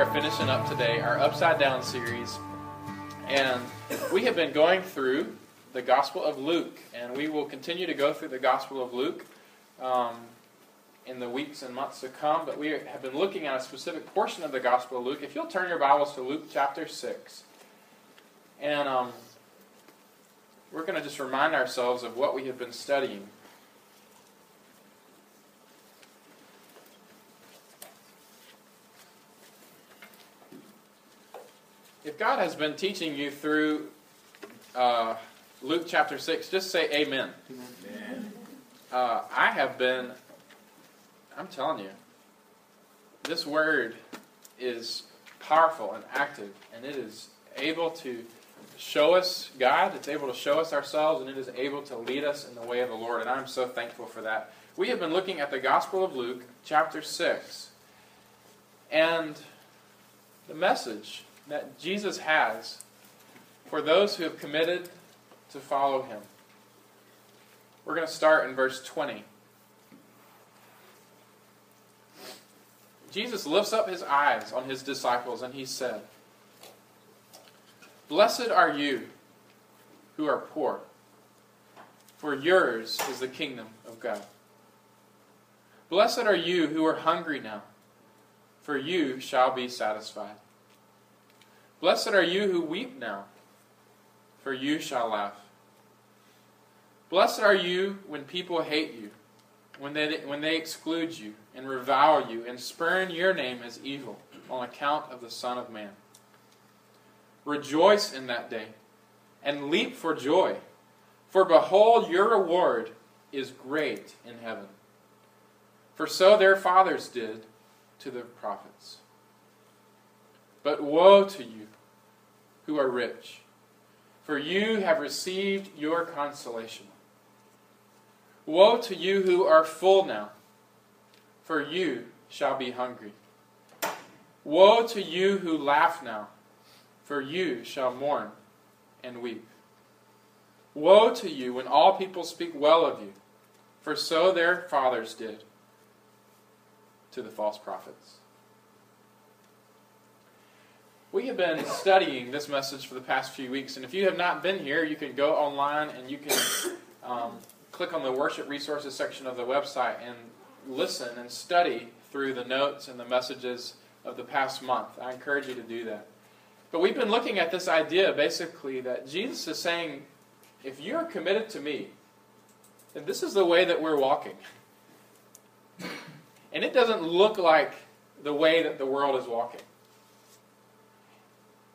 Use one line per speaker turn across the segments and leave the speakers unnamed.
are finishing up today our Upside Down series, and we have been going through the Gospel of Luke, and we will continue to go through the Gospel of Luke um, in the weeks and months to come. But we have been looking at a specific portion of the Gospel of Luke. If you'll turn your Bibles to Luke chapter 6, and um, we're going to just remind ourselves of what we have been studying. If God has been teaching you through uh, Luke chapter 6, just say amen. amen. Uh, I have been, I'm telling you, this word is powerful and active, and it is able to show us God, it's able to show us ourselves, and it is able to lead us in the way of the Lord. And I'm so thankful for that. We have been looking at the Gospel of Luke, chapter 6, and the message that Jesus has for those who have committed to follow him. We're going to start in verse 20. Jesus lifts up his eyes on his disciples and he said, Blessed are you who are poor, for yours is the kingdom of God. Blessed are you who are hungry now, for you shall be satisfied. Blessed are you who weep now, for you shall laugh. Blessed are you when people hate you, when they, when they exclude you, and revile you, and spurn your name as evil on account of the Son of Man. Rejoice in that day, and leap for joy, for behold, your reward is great in heaven. For so their fathers did to the prophets. But woe to you who are rich, for you have received your consolation. Woe to you who are full now, for you shall be hungry. Woe to you who laugh now, for you shall mourn and weep. Woe to you when all people speak well of you, for so their fathers did to the false prophets. We have been studying this message for the past few weeks, and if you have not been here, you can go online and you can um, click on the worship resources section of the website and listen and study through the notes and the messages of the past month. I encourage you to do that. But we've been looking at this idea basically that Jesus is saying, if you're committed to me, then this is the way that we're walking. And it doesn't look like the way that the world is walking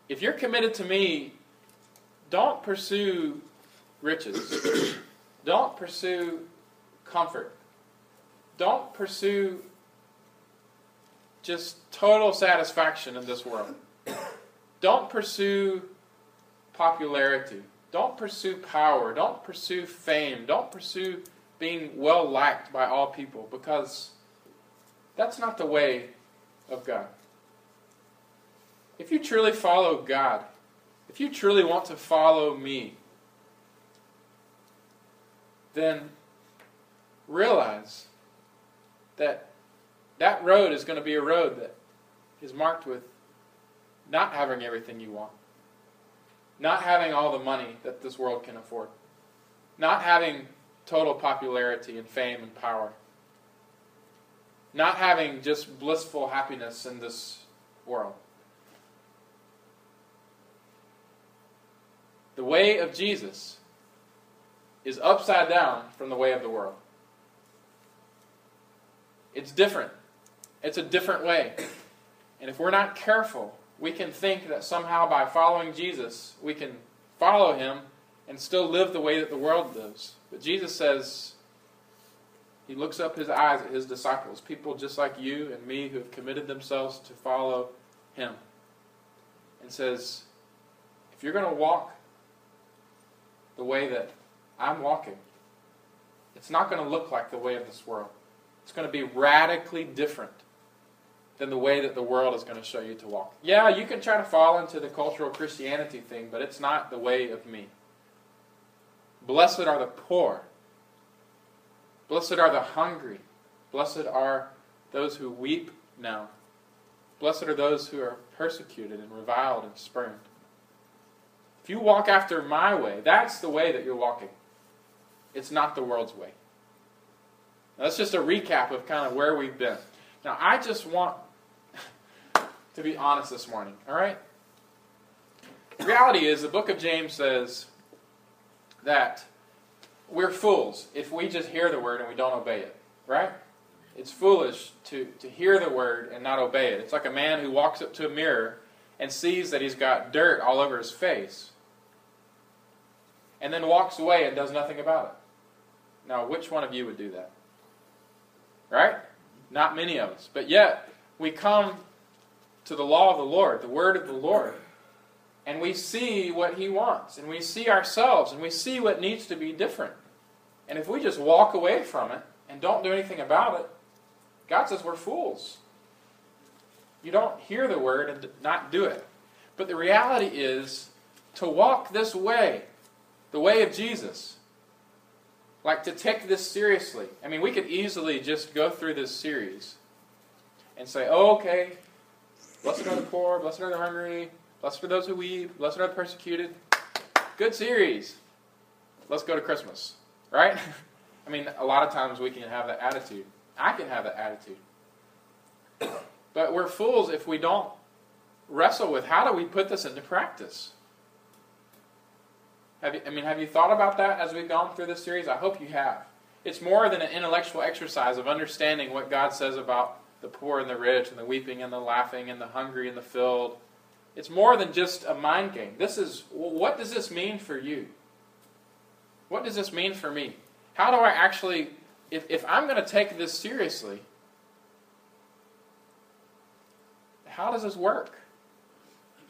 if you're committed to me, don't pursue riches. don't pursue comfort. Don't pursue just total satisfaction in this world. Don't pursue popularity. Don't pursue power. Don't pursue fame. Don't pursue being well liked by all people because that's not the way of God. If you truly follow God, if you truly want to follow me, then realize that that road is going to be a road that is marked with not having everything you want, not having all the money that this world can afford, not having total popularity and fame and power, not having just blissful happiness in this world. The way of Jesus is upside down from the way of the world. It's different. It's a different way. And if we're not careful, we can think that somehow by following Jesus, we can follow him and still live the way that the world lives. But Jesus says, he looks up his eyes at his disciples, people just like you and me who have committed themselves to follow him, and says, if you're going to walk the way that I'm walking, it's not going to look like the way of this world. It's going to be radically different than the way that the world is going to show you to walk. Yeah, you can try to fall into the cultural Christianity thing, but it's not the way of me. Blessed are the poor. Blessed are the hungry. Blessed are those who weep now, Blessed are those who are persecuted and reviled and spurned. If you walk after my way, that's the way that you're walking. It's not the world's way. Now, that's just a recap of kind of where we've been. Now, I just want to be honest this morning, all right? The reality is, the book of James says that we're fools if we just hear the word and we don't obey it, right? It's foolish to, to hear the word and not obey it. It's like a man who walks up to a mirror and sees that he's got dirt all over his face and then walks away and does nothing about it. Now, which one of you would do that? Right? Not many of us. But yet, we come to the law of the Lord, the word of the Lord, and we see what he wants, and we see ourselves, and we see what needs to be different. And if we just walk away from it and don't do anything about it, God says we're fools. You don't hear the word and not do it. But the reality is to walk this way, the way of Jesus, like to take this seriously. I mean, we could easily just go through this series and say, oh, okay, blessed are the poor, blessed are the hungry, blessed are those who weep, blessed are the persecuted. Good series. Let's go to Christmas, right? I mean, a lot of times we can have that attitude. I can have that attitude. But we're fools if we don't wrestle with how do we put this into practice. Have you, I mean, have you thought about that as we've gone through this series? I hope you have. It's more than an intellectual exercise of understanding what God says about the poor and the rich, and the weeping and the laughing, and the hungry and the filled. It's more than just a mind game. This is what does this mean for you? What does this mean for me? How do I actually if, if I'm going to take this seriously, how does this work?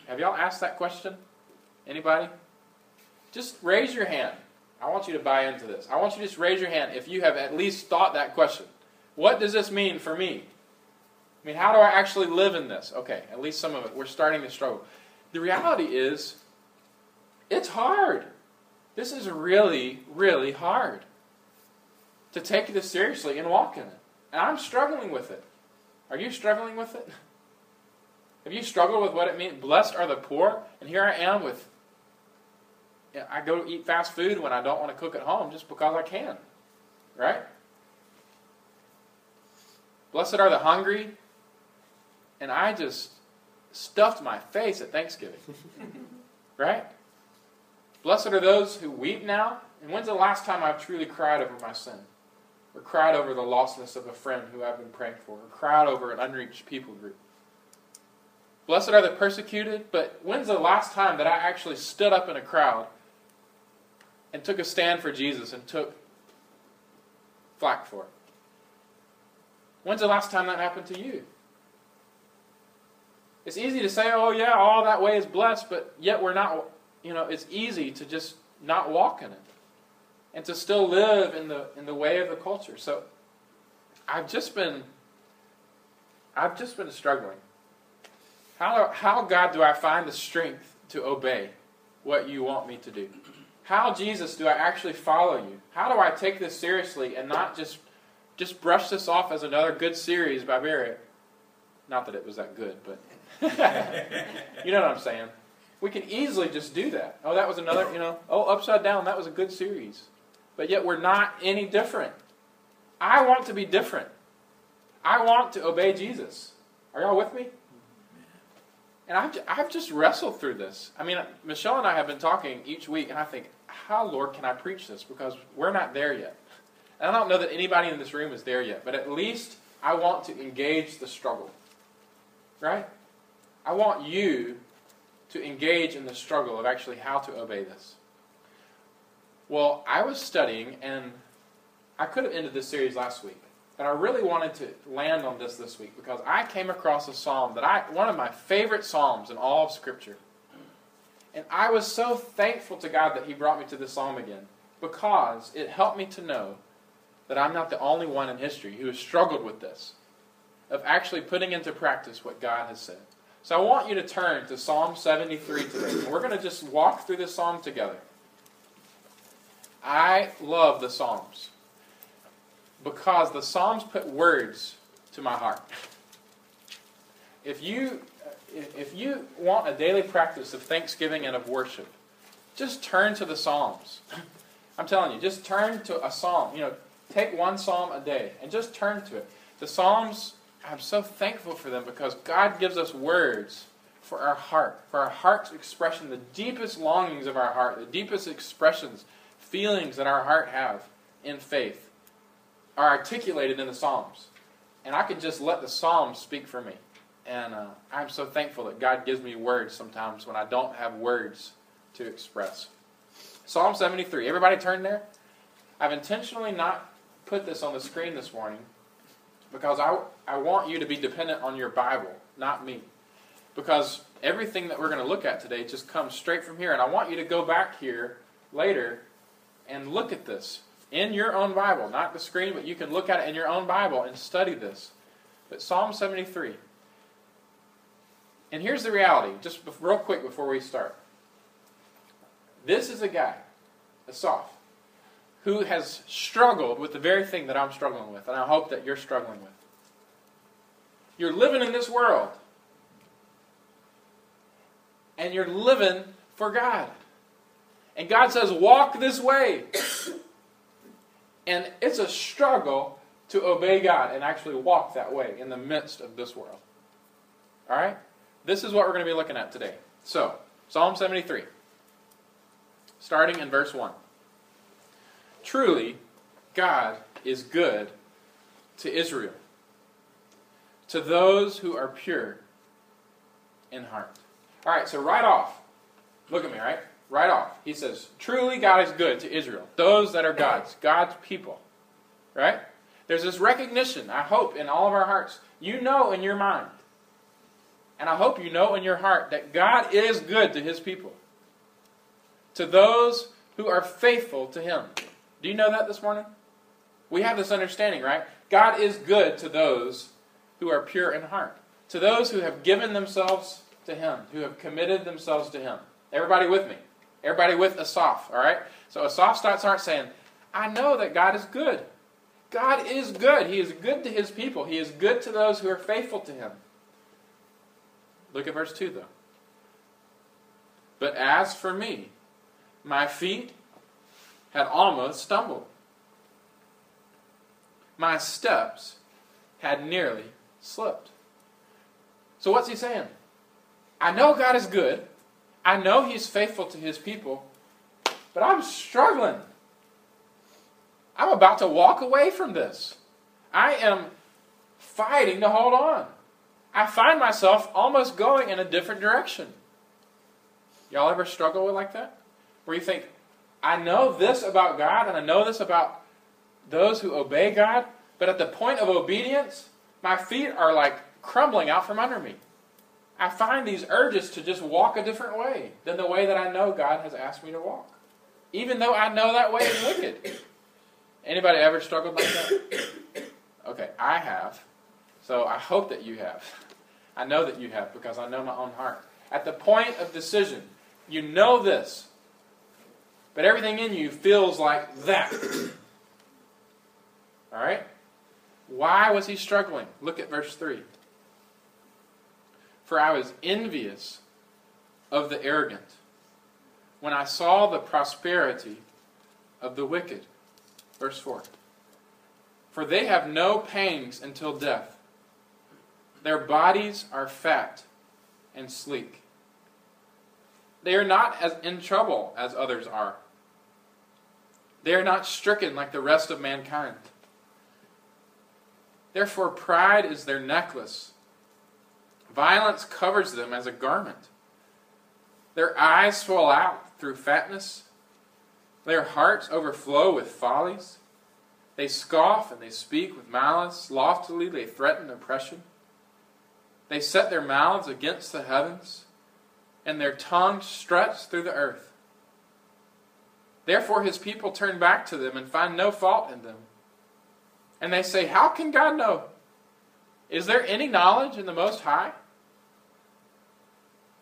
Have y'all asked that question? Anybody? Just raise your hand. I want you to buy into this. I want you to just raise your hand if you have at least thought that question. What does this mean for me? I mean, how do I actually live in this? Okay, at least some of it. We're starting to struggle. The reality is, it's hard. This is really, really hard to take this seriously and walk in it. And I'm struggling with it. Are you struggling with it? Have you struggled with what it means? Blessed are the poor. And here I am with, I go eat fast food when I don't want to cook at home just because I can. Right? Blessed are the hungry. And I just stuffed my face at Thanksgiving. right? Blessed are those who weep now. And when's the last time I've truly cried over my sin? or cried over the lostness of a friend who I've been praying for, or cried over an unreached people group. Blessed are the persecuted, but when's the last time that I actually stood up in a crowd and took a stand for Jesus and took flack for it? When's the last time that happened to you? It's easy to say, oh, yeah, all that way is blessed, but yet we're not, you know, it's easy to just not walk in it and to still live in the in the way of the culture. So I've just been I've just been struggling. How how God do I find the strength to obey what you want me to do? How Jesus do I actually follow you? How do I take this seriously and not just just brush this off as another good series by Barrett? Not that it was that good, but you know what I'm saying. We can easily just do that. Oh, that was another, you know, oh, upside down, that was a good series but yet we're not any different. I want to be different. I want to obey Jesus. Are y'all with me? And I've, I've just wrestled through this. I mean, Michelle and I have been talking each week, and I think, how, Lord, can I preach this? Because we're not there yet. And I don't know that anybody in this room is there yet, but at least I want to engage the struggle. Right? I want you to engage in the struggle of actually how to obey this. Well, I was studying, and I could have ended this series last week, but I really wanted to land on this this week because I came across a psalm that I, one of my favorite psalms in all of Scripture. And I was so thankful to God that He brought me to this psalm again because it helped me to know that I'm not the only one in history who has struggled with this, of actually putting into practice what God has said. So I want you to turn to Psalm 73 today. And we're going to just walk through this psalm together. I love the Psalms because the Psalms put words to my heart. if you if you want a daily practice of thanksgiving and of worship, just turn to the Psalms. I'm telling you, just turn to a psalm. You know, take one psalm a day and just turn to it. The Psalms, I'm so thankful for them because God gives us words for our heart, for our heart's expression, the deepest longings of our heart, the deepest expressions, feelings that our heart have in faith are articulated in the Psalms. And I can just let the Psalms speak for me. And uh, I'm so thankful that God gives me words sometimes when I don't have words to express. Psalm 73. Everybody turn there? I've intentionally not put this on the screen this morning because I, I want you to be dependent on your Bible, not me. Because everything that we're going to look at today just comes straight from here. And I want you to go back here later and look at this in your own Bible, not the screen, but you can look at it in your own Bible and study this. But Psalm 73. And here's the reality, just real quick before we start. This is a guy, Asaph, who has struggled with the very thing that I'm struggling with, and I hope that you're struggling with. You're living in this world, and you're living for God. And God says, walk this way. and it's a struggle to obey God and actually walk that way in the midst of this world. All right? This is what we're going to be looking at today. So, Psalm 73, starting in verse 1. Truly, God is good to Israel, to those who are pure in heart. All right, so right off, look at me, right? Right off, he says, Truly, God is good to Israel, those that are God's, God's people. Right? There's this recognition, I hope, in all of our hearts. You know in your mind and I hope you know in your heart that God is good to his people, to those who are faithful to him. Do you know that this morning? We have this understanding, right? God is good to those who are pure in heart, to those who have given themselves to him, who have committed themselves to him. Everybody with me? Everybody with Asaph, all right? So Asaph starts out saying, I know that God is good. God is good. He is good to his people. He is good to those who are faithful to him. Look at verse 2, though. But as for me, my feet had almost stumbled. My steps had nearly slipped. So, what's he saying? I know God is good. I know He's faithful to His people. But I'm struggling. I'm about to walk away from this. I am fighting to hold on. I find myself almost going in a different direction. Y'all ever struggle with like that? Where you think, I know this about God and I know this about those who obey God, but at the point of obedience, my feet are like crumbling out from under me. I find these urges to just walk a different way than the way that I know God has asked me to walk. Even though I know that way is wicked. Anybody ever struggled like that? Okay, I have. So I hope that you have. I know that you have because I know my own heart. At the point of decision, you know this, but everything in you feels like that. All right? Why was he struggling? Look at verse 3. For I was envious of the arrogant when I saw the prosperity of the wicked. Verse 4. For they have no pangs until death. Their bodies are fat and sleek. They are not as in trouble as others are. They are not stricken like the rest of mankind. Therefore, pride is their necklace. Violence covers them as a garment. Their eyes swell out through fatness. Their hearts overflow with follies. They scoff and they speak with malice. Loftily they threaten oppression. They set their mouths against the heavens, and their tongues stretch through the earth. Therefore, his people turn back to them and find no fault in them. And they say, How can God know? Is there any knowledge in the Most High?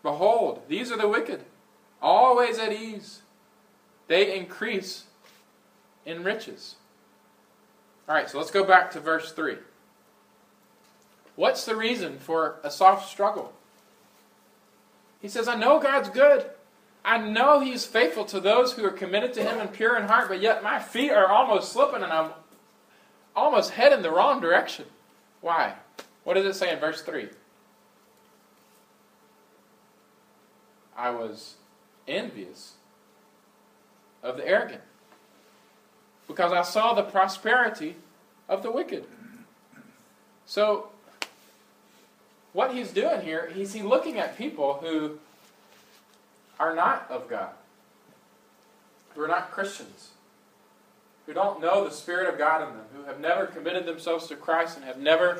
Behold, these are the wicked, always at ease. They increase in riches. All right, so let's go back to verse 3. What's the reason for Asaph's struggle? He says, I know God's good. I know He's faithful to those who are committed to Him and pure in heart, but yet my feet are almost slipping and I'm almost heading the wrong direction. Why? What does it say in verse 3? I was envious of the arrogant because I saw the prosperity of the wicked. So, what he's doing here, he's he looking at people who are not of God, who are not Christians, who don't know the Spirit of God in them, who have never committed themselves to Christ and have never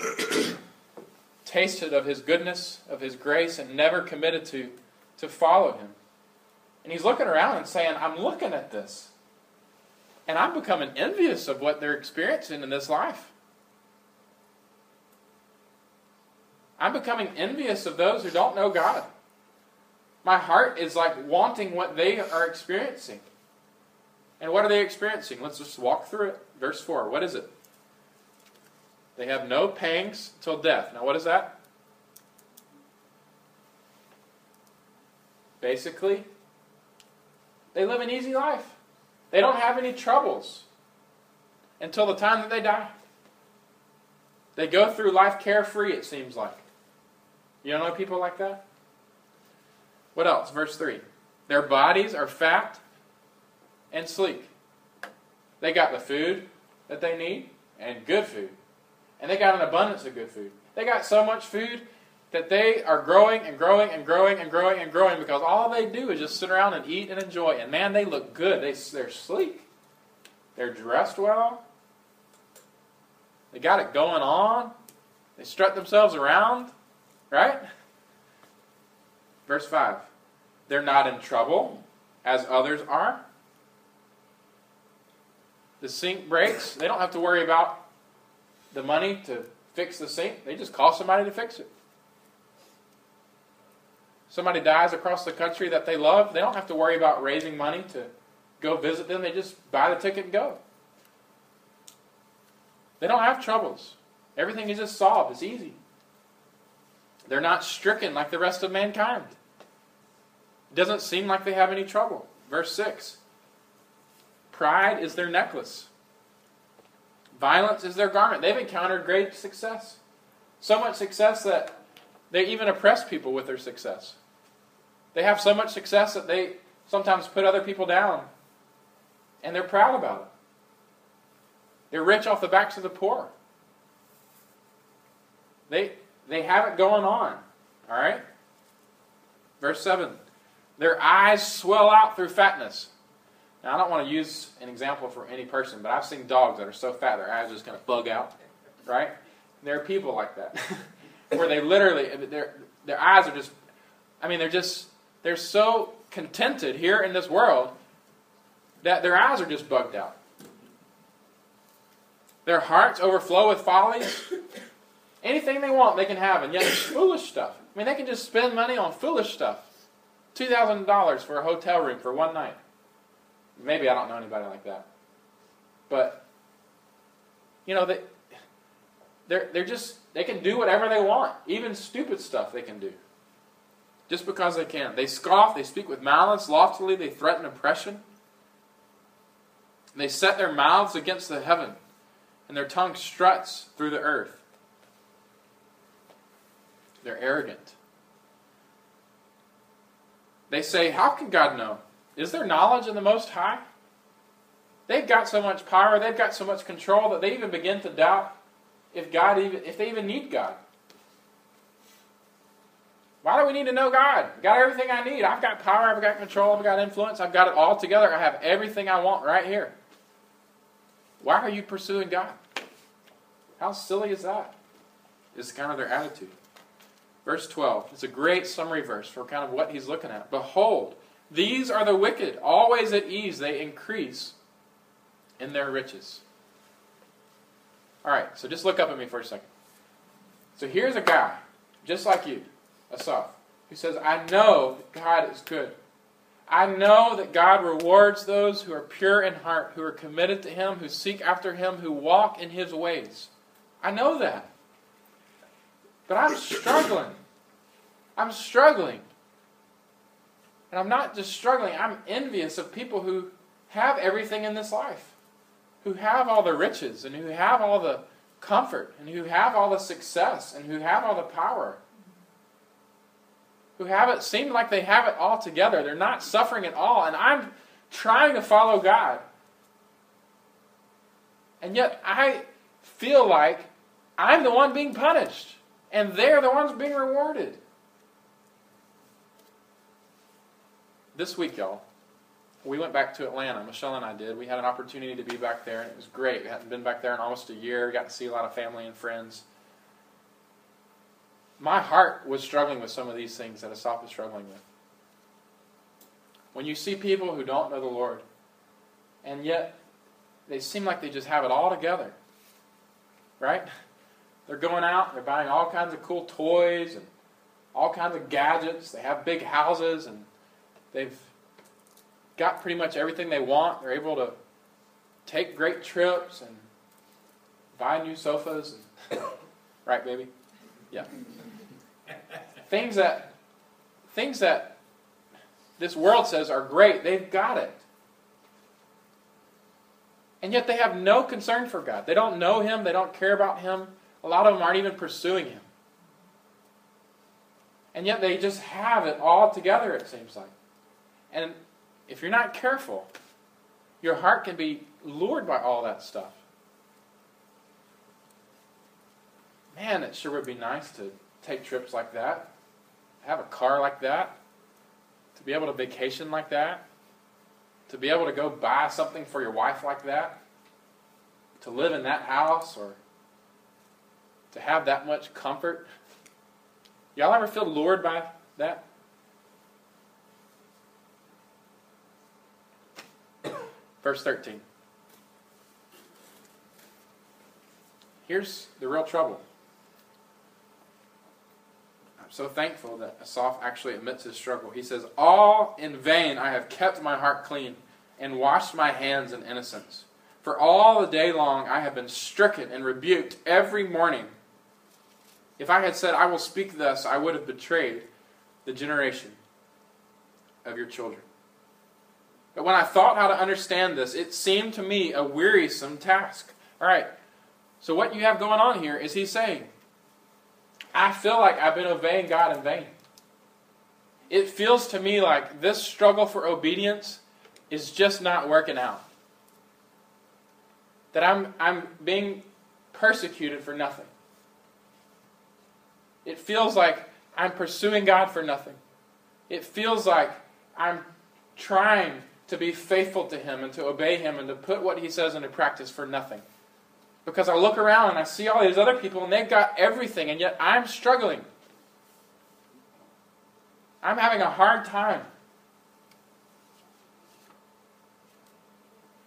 tasted of His goodness, of His grace, and never committed to, to follow Him. And he's looking around and saying, I'm looking at this. And I'm becoming envious of what they're experiencing in this life. I'm becoming envious of those who don't know God. My heart is like wanting what they are experiencing. And what are they experiencing? Let's just walk through it. Verse 4. What is it? They have no pangs till death. Now, what is that? Basically, they live an easy life. They don't have any troubles until the time that they die. They go through life carefree, it seems like. You don't know people like that? What else? Verse 3. Their bodies are fat and sleek. They got the food that they need and good food. And they got an abundance of good food. They got so much food that they are growing and growing and growing and growing and growing because all they do is just sit around and eat and enjoy. And man, they look good. They, they're sleek. They're dressed well. They got it going on. They strut themselves around. Right? Verse 5. They're not in trouble as others are. The sink breaks. They don't have to worry about the money to fix the sink. They just call somebody to fix it somebody dies across the country that they love, they don't have to worry about raising money to go visit them. They just buy the ticket and go. They don't have troubles. Everything is just solved. It's easy. They're not stricken like the rest of mankind. It doesn't seem like they have any trouble. Verse 6 Pride is their necklace, violence is their garment. They've encountered great success. So much success that they even oppress people with their success. They have so much success that they sometimes put other people down. And they're proud about it. They're rich off the backs of the poor. They, they have it going on. All right? Verse 7 Their eyes swell out through fatness. Now, I don't want to use an example for any person, but I've seen dogs that are so fat their eyes just kind of bug out. Right? there are people like that. where they literally, their, their eyes are just, I mean, they're just they're so contented here in this world that their eyes are just bugged out. Their hearts overflow with follies. Anything they want, they can have, and yet it's foolish stuff. I mean, they can just spend money on foolish stuff. $2,000 for a hotel room for one night. Maybe I don't know anybody like that. But, you know, they, they're, they're just, they can do whatever they want. Even stupid stuff they can do just because they can. They scoff, they speak with malice, loftily they threaten oppression. They set their mouths against the heaven, and their tongue struts through the earth. They're arrogant. They say, How can God know? Is there knowledge in the Most High? They've got so much power, they've got so much control that they even begin to doubt if God even if they even need God. Why do we need to know God? I've got everything I need. I've got power, I've got control, I've got influence, I've got it all together. I have everything I want right here. Why are you pursuing God? How silly is that? It's kind of their attitude. Verse 12. It's a great summary verse for kind of what he's looking at. Behold, these are the wicked, always at ease, they increase in their riches. All right, so just look up at me for a second. So here's a guy, just like you Asaph, who says, I know that God is good. I know that God rewards those who are pure in heart, who are committed to Him, who seek after Him, who walk in His ways. I know that. But I'm struggling. I'm struggling. And I'm not just struggling, I'm envious of people who have everything in this life, who have all the riches, and who have all the comfort, and who have all the success, and who have all the power. Who have it seem like they have it all together. They're not suffering at all. And I'm trying to follow God. And yet I feel like I'm the one being punished, and they're the ones being rewarded. This week, y'all, we went back to Atlanta. Michelle and I did. We had an opportunity to be back there, and it was great. We hadn't been back there in almost a year. We got to see a lot of family and friends. My heart was struggling with some of these things that Asaph was struggling with. When you see people who don't know the Lord, and yet they seem like they just have it all together, right? They're going out, they're buying all kinds of cool toys and all kinds of gadgets. They have big houses and they've got pretty much everything they want. They're able to take great trips and buy new sofas. And, right, baby? Yeah. things that things that this world says are great, they've got it. And yet they have no concern for God. They don't know Him, they don't care about Him. A lot of them aren't even pursuing Him. And yet they just have it all together, it seems like. And if you're not careful, your heart can be lured by all that stuff. Man, it sure would be nice to take trips like that, have a car like that, to be able to vacation like that, to be able to go buy something for your wife like that, to live in that house, or to have that much comfort. Y'all ever feel lured by that? Verse 13. Here's the real trouble. I'm so thankful that Asaph actually admits his struggle. He says, All in vain I have kept my heart clean and washed my hands in innocence. For all the day long I have been stricken and rebuked every morning. If I had said, I will speak thus, I would have betrayed the generation of your children. But when I thought how to understand this, it seemed to me a wearisome task. All right, so what you have going on here is he's saying, I feel like I've been obeying God in vain. It feels to me like this struggle for obedience is just not working out. That I'm, I'm being persecuted for nothing. It feels like I'm pursuing God for nothing. It feels like I'm trying to be faithful to Him and to obey Him and to put what He says into practice for nothing. Because I look around and I see all these other people and they've got everything, and yet I'm struggling. I'm having a hard time.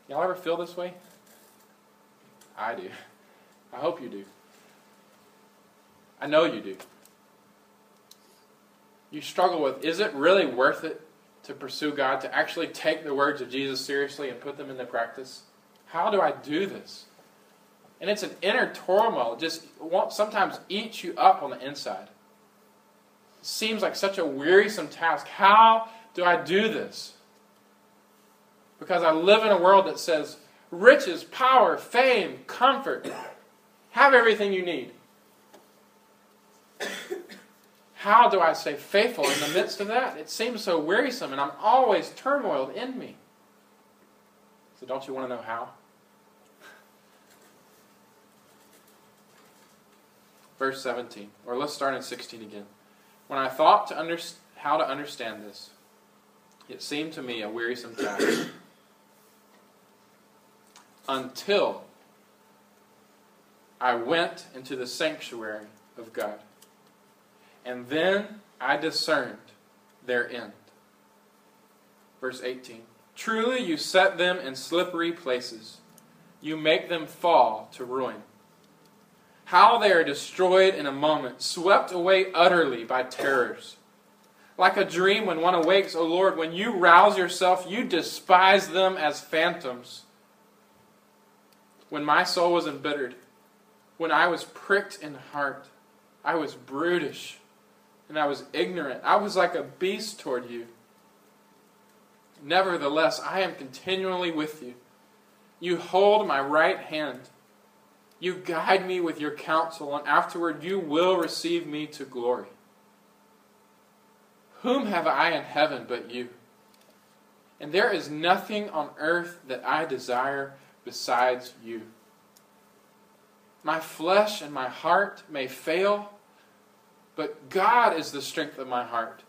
Y'all ever feel this way? I do. I hope you do. I know you do. You struggle with is it really worth it to pursue God, to actually take the words of Jesus seriously and put them into practice? How do I do this? And it's an inner turmoil. It just won't sometimes eat you up on the inside. It seems like such a wearisome task. How do I do this? Because I live in a world that says riches, power, fame, comfort, have everything you need. How do I stay faithful in the midst of that? It seems so wearisome, and I'm always turmoiled in me. So, don't you want to know how? Verse 17, or let's start in 16 again. When I thought to under, how to understand this, it seemed to me a wearisome task. Until I went into the sanctuary of God. And then I discerned their end. Verse 18 Truly you set them in slippery places, you make them fall to ruin. How they are destroyed in a moment, swept away utterly by terrors. Like a dream when one awakes, O Lord, when you rouse yourself, you despise them as phantoms. When my soul was embittered, when I was pricked in heart, I was brutish and I was ignorant. I was like a beast toward you. Nevertheless, I am continually with you. You hold my right hand. You guide me with your counsel, and afterward you will receive me to glory. Whom have I in heaven but you? And there is nothing on earth that I desire besides you. My flesh and my heart may fail, but God is the strength of my heart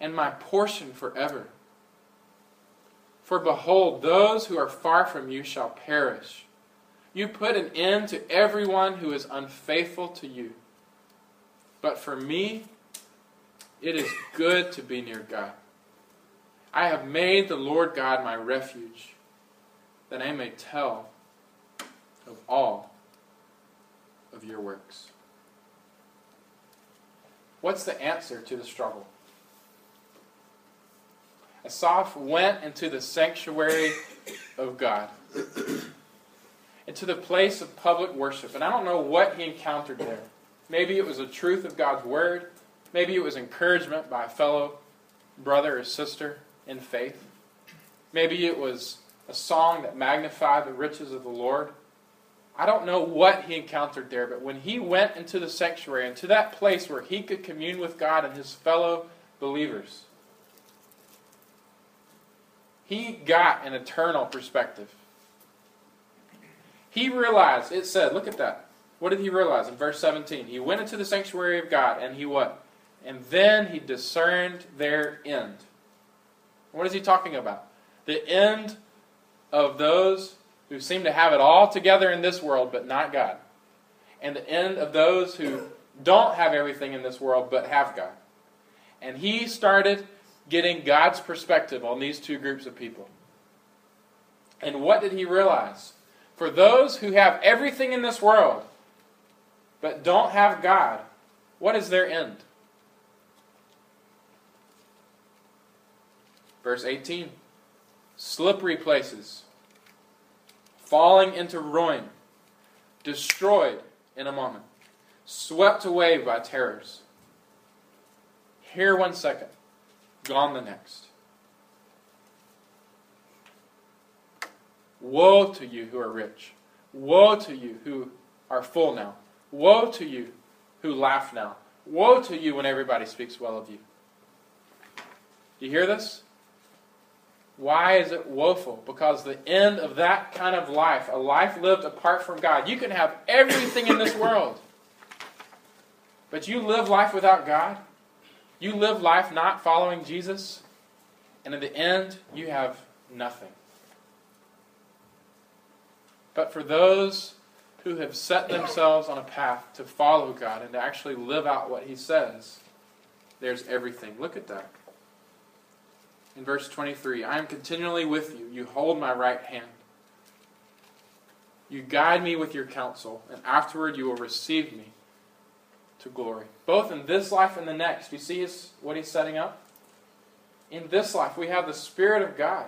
and my portion forever. For behold, those who are far from you shall perish. You put an end to everyone who is unfaithful to you. But for me, it is good to be near God. I have made the Lord God my refuge, that I may tell of all of your works. What's the answer to the struggle? Asaph went into the sanctuary of God, into the place of public worship. And I don't know what he encountered there. Maybe it was the truth of God's word. Maybe it was encouragement by a fellow brother or sister in faith. Maybe it was a song that magnified the riches of the Lord. I don't know what he encountered there, but when he went into the sanctuary, into that place where he could commune with God and his fellow believers, he got an eternal perspective. He realized, it said, look at that. What did he realize in verse 17? He went into the sanctuary of God and he what? And then he discerned their end. What is he talking about? The end of those who seem to have it all together in this world but not God. And the end of those who don't have everything in this world but have God. And he started getting God's perspective on these two groups of people. And what did he realize? For those who have everything in this world but don't have God, what is their end? Verse 18 slippery places, falling into ruin, destroyed in a moment, swept away by terrors. Here one second, gone the next. Woe to you who are rich. Woe to you who are full now. Woe to you who laugh now. Woe to you when everybody speaks well of you. Do you hear this? Why is it woeful? Because the end of that kind of life, a life lived apart from God, you can have everything in this world. But you live life without God, you live life not following Jesus, and in the end, you have nothing. But for those who have set themselves on a path to follow God and to actually live out what He says, there's everything. Look at that in verse 23 I am continually with you. You hold my right hand. You guide me with your counsel, and afterward you will receive me to glory. Both in this life and the next. You see his, what he's setting up? In this life, we have the Spirit of God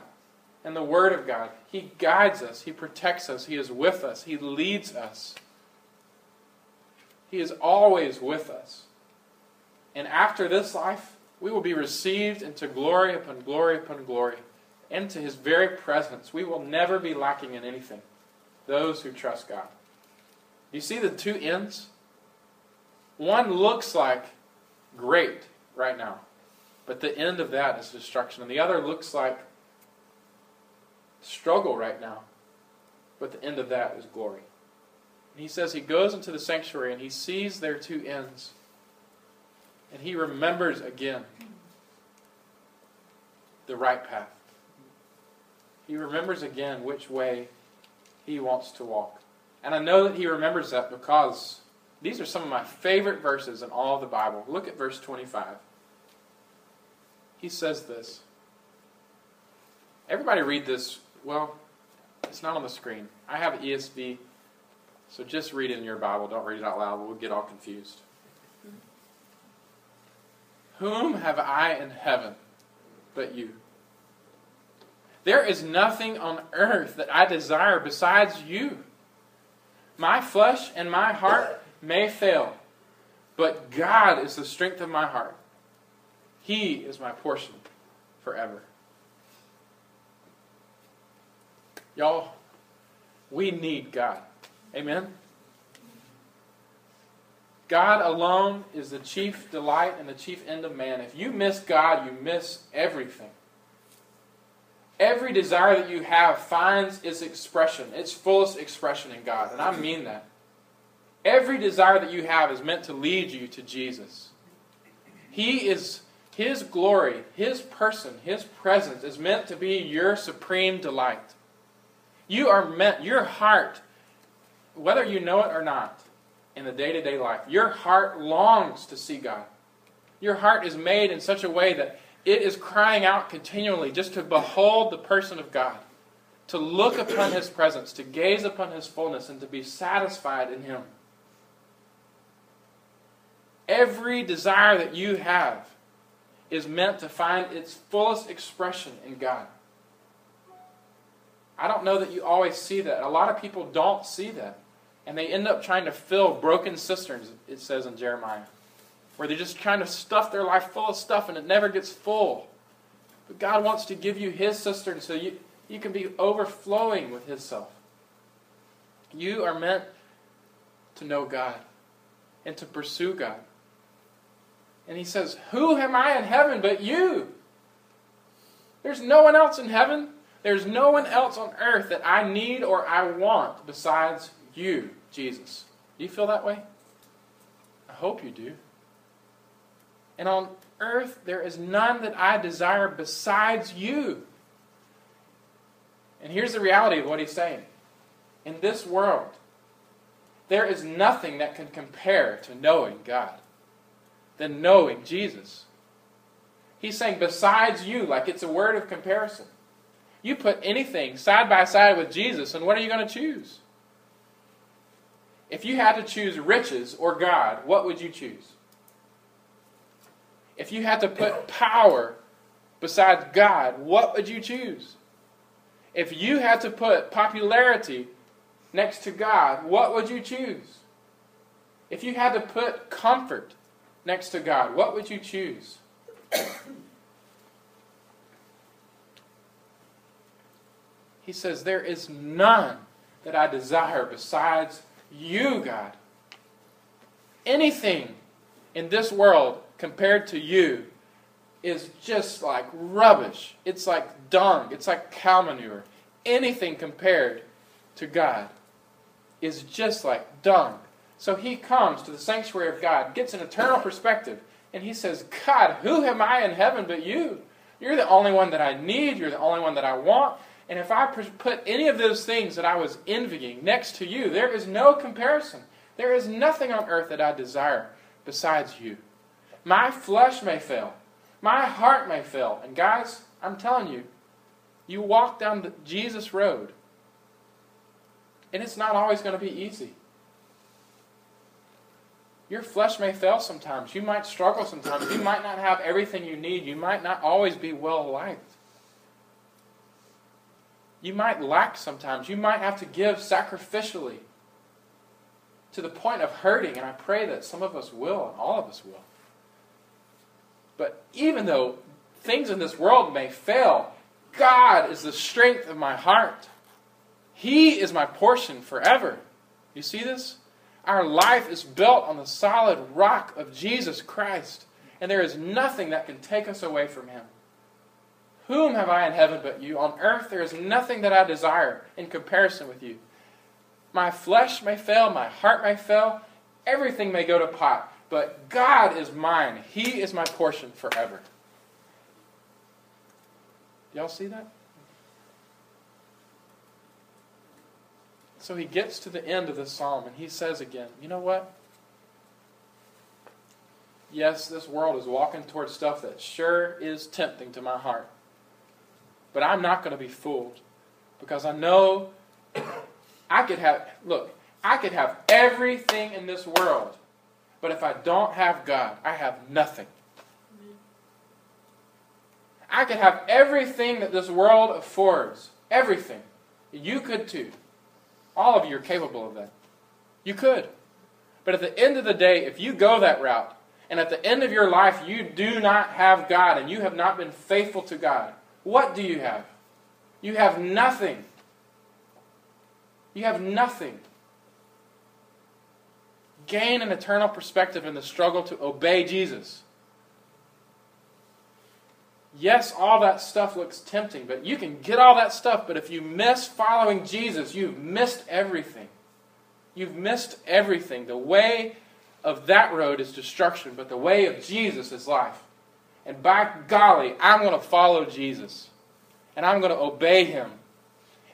and the Word of God. He guides us, He protects us, He is with us, He leads us. He is always with us. And after this life, we will be received into glory upon glory upon glory, into his very presence. We will never be lacking in anything. Those who trust God. You see the two ends? One looks like great right now, but the end of that is destruction. And the other looks like struggle right now, but the end of that is glory. And he says he goes into the sanctuary and he sees their two ends. And he remembers again the right path. He remembers again which way he wants to walk. And I know that he remembers that because these are some of my favorite verses in all of the Bible. Look at verse 25. He says this. Everybody read this. Well, it's not on the screen. I have ESV, so just read it in your Bible. Don't read it out loud. We'll get all confused. Whom have I in heaven but you? There is nothing on earth that I desire besides you. My flesh and my heart may fail, But God is the strength of my heart. He is my portion forever. Y'all, we need God. Amen? God alone is the chief delight and the chief end of man. If you miss God, you miss everything. Every desire that you have finds its expression, its fullest expression in God. And I mean that. Every desire that you have is meant to lead you to Jesus. He is his glory, his person, his presence is meant to be your supreme delight. You are meant, your heart, whether you know it or not, in the day to day life, your heart longs to see God. Your heart is made in such a way that it is crying out continually just to behold the person of God, to look upon his presence, to gaze upon his fullness, and to be satisfied in him. Every desire that you have is meant to find its fullest expression in God. I don't know that you always see that. A lot of people don't see that. And they end up trying to fill broken cisterns, it says in Jeremiah, where they're just trying to stuff their life full of stuff and it never gets full. But God wants to give you His cistern so you, you can be overflowing with His self. You are meant to know God and to pursue God. And He says, Who am I in heaven but you? There's no one else in heaven. There's no one else on earth that I need or I want besides you, Jesus. Do you feel that way? I hope you do. And on earth, there is none that I desire besides you. And here's the reality of what he's saying. In this world, there is nothing that can compare to knowing God than knowing Jesus. He's saying, besides you, like it's a word of comparison. You put anything side by side with Jesus, and what are you going to choose? If you had to choose riches or God, what would you choose? If you had to put power besides God, what would you choose? If you had to put popularity next to God, what would you choose? If you had to put comfort next to God, what would you choose? He says, There is none that I desire besides you, God. Anything in this world compared to you is just like rubbish. It's like dung. It's like cow manure. Anything compared to God is just like dung. So he comes to the sanctuary of God, gets an eternal perspective, and he says, God, who am I in heaven but you? You're the only one that I need. You're the only one that I want. And if I put any of those things that I was envying next to you, there is no comparison. There is nothing on earth that I desire besides you. My flesh may fail, my heart may fail. And guys, I'm telling you, you walk down the Jesus road, and it's not always going to be easy. Your flesh may fail sometimes. You might struggle sometimes. You might not have everything you need. You might not always be well liked. You might lack sometimes. You might have to give sacrificially to the point of hurting, and I pray that some of us will, and all of us will. But even though things in this world may fail, God is the strength of my heart. He is my portion forever. You see this? Our life is built on the solid rock of Jesus Christ, and there is nothing that can take us away from Him. Whom have I in heaven but you? On earth there is nothing that I desire in comparison with you. My flesh may fail, my heart may fail, everything may go to pot, but God is mine. He is my portion forever. Y'all see that? So he gets to the end of the psalm and he says again, you know what? Yes, this world is walking towards stuff that sure is tempting to my heart. But I'm not going to be fooled because I know I could have, look, I could have everything in this world, but if I don't have God, I have nothing. I could have everything that this world affords, everything. You could too. All of you are capable of that. You could. But at the end of the day, if you go that route, and at the end of your life you do not have God and you have not been faithful to God, what do you have? You have nothing. You have nothing. Gain an eternal perspective in the struggle to obey Jesus. Yes, all that stuff looks tempting, but you can get all that stuff, but if you miss following Jesus, you've missed everything. You've missed everything. The way of that road is destruction, but the way of Jesus is life. And by golly, I'm going to follow Jesus. And I'm going to obey him.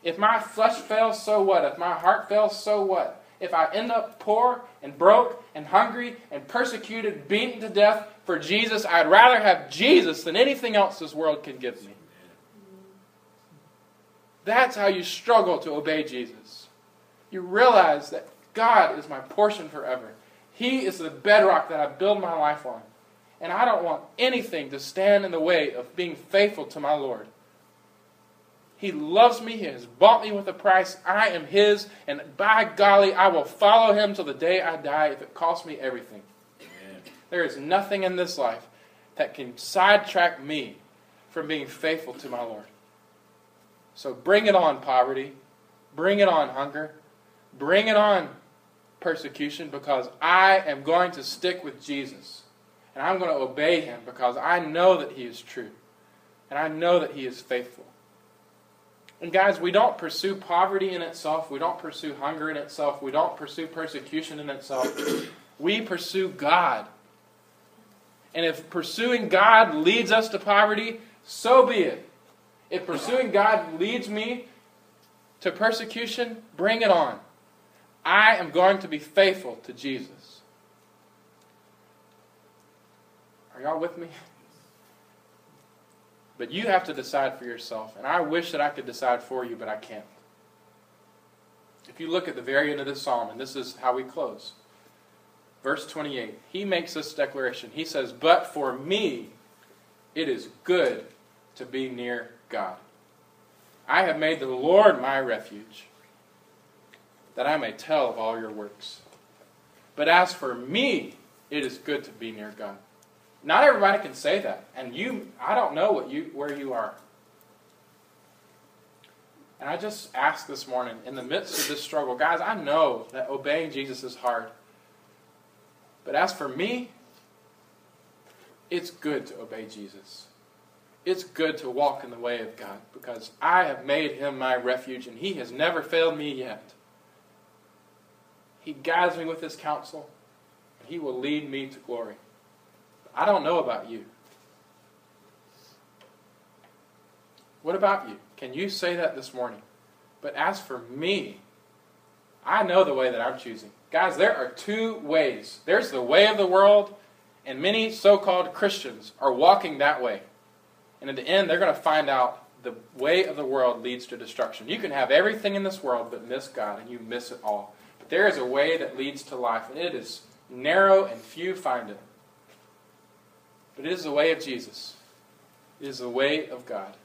If my flesh fails, so what? If my heart fails, so what? If I end up poor and broke and hungry and persecuted, beaten to death for Jesus, I'd rather have Jesus than anything else this world can give me. That's how you struggle to obey Jesus. You realize that God is my portion forever. He is the bedrock that I build my life on. And I don't want anything to stand in the way of being faithful to my Lord. He loves me. He has bought me with a price. I am His. And by golly, I will follow Him till the day I die if it costs me everything. Amen. There is nothing in this life that can sidetrack me from being faithful to my Lord. So bring it on, poverty. Bring it on, hunger. Bring it on, persecution because I am going to stick with Jesus. And I'm going to obey him because I know that he is true. And I know that he is faithful. And guys, we don't pursue poverty in itself. We don't pursue hunger in itself. We don't pursue persecution in itself. we pursue God. And if pursuing God leads us to poverty, so be it. If pursuing God leads me to persecution, bring it on. I am going to be faithful to Jesus. Are y'all with me? But you have to decide for yourself. And I wish that I could decide for you, but I can't. If you look at the very end of this psalm, and this is how we close. Verse 28, he makes this declaration. He says, But for me, it is good to be near God. I have made the Lord my refuge that I may tell of all your works. But as for me, it is good to be near God. Not everybody can say that, and you I don't know what you where you are. And I just ask this morning, in the midst of this struggle, guys, I know that obeying Jesus is hard. But as for me, it's good to obey Jesus. It's good to walk in the way of God because I have made him my refuge and he has never failed me yet. He guides me with his counsel. And he will lead me to glory. I don't know about you. What about you? Can you say that this morning? But as for me, I know the way that I'm choosing. Guys, there are two ways there's the way of the world, and many so called Christians are walking that way. And in the end, they're going to find out the way of the world leads to destruction. You can have everything in this world but miss God, and you miss it all. But there is a way that leads to life, and it is narrow and few find it. But it is the way of Jesus. It is the way of God.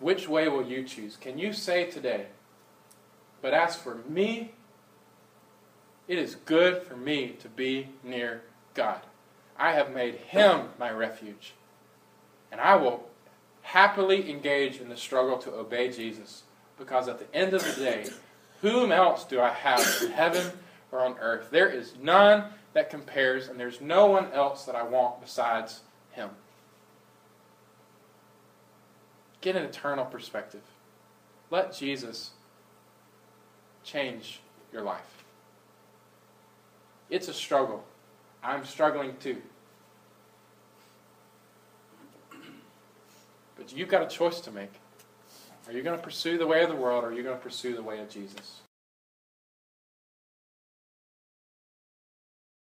Which way will you choose? Can you say today, but as for me, it is good for me to be near God. I have made him my refuge. And I will happily engage in the struggle to obey Jesus. Because at the end of the day, whom else do I have in heaven or on earth? There is none that compares, and there's no one else that I want besides Him. Get an eternal perspective. Let Jesus change your life. It's a struggle. I'm struggling too. But you've got a choice to make. Are you going to pursue the way of the world or are you going to pursue the way of Jesus?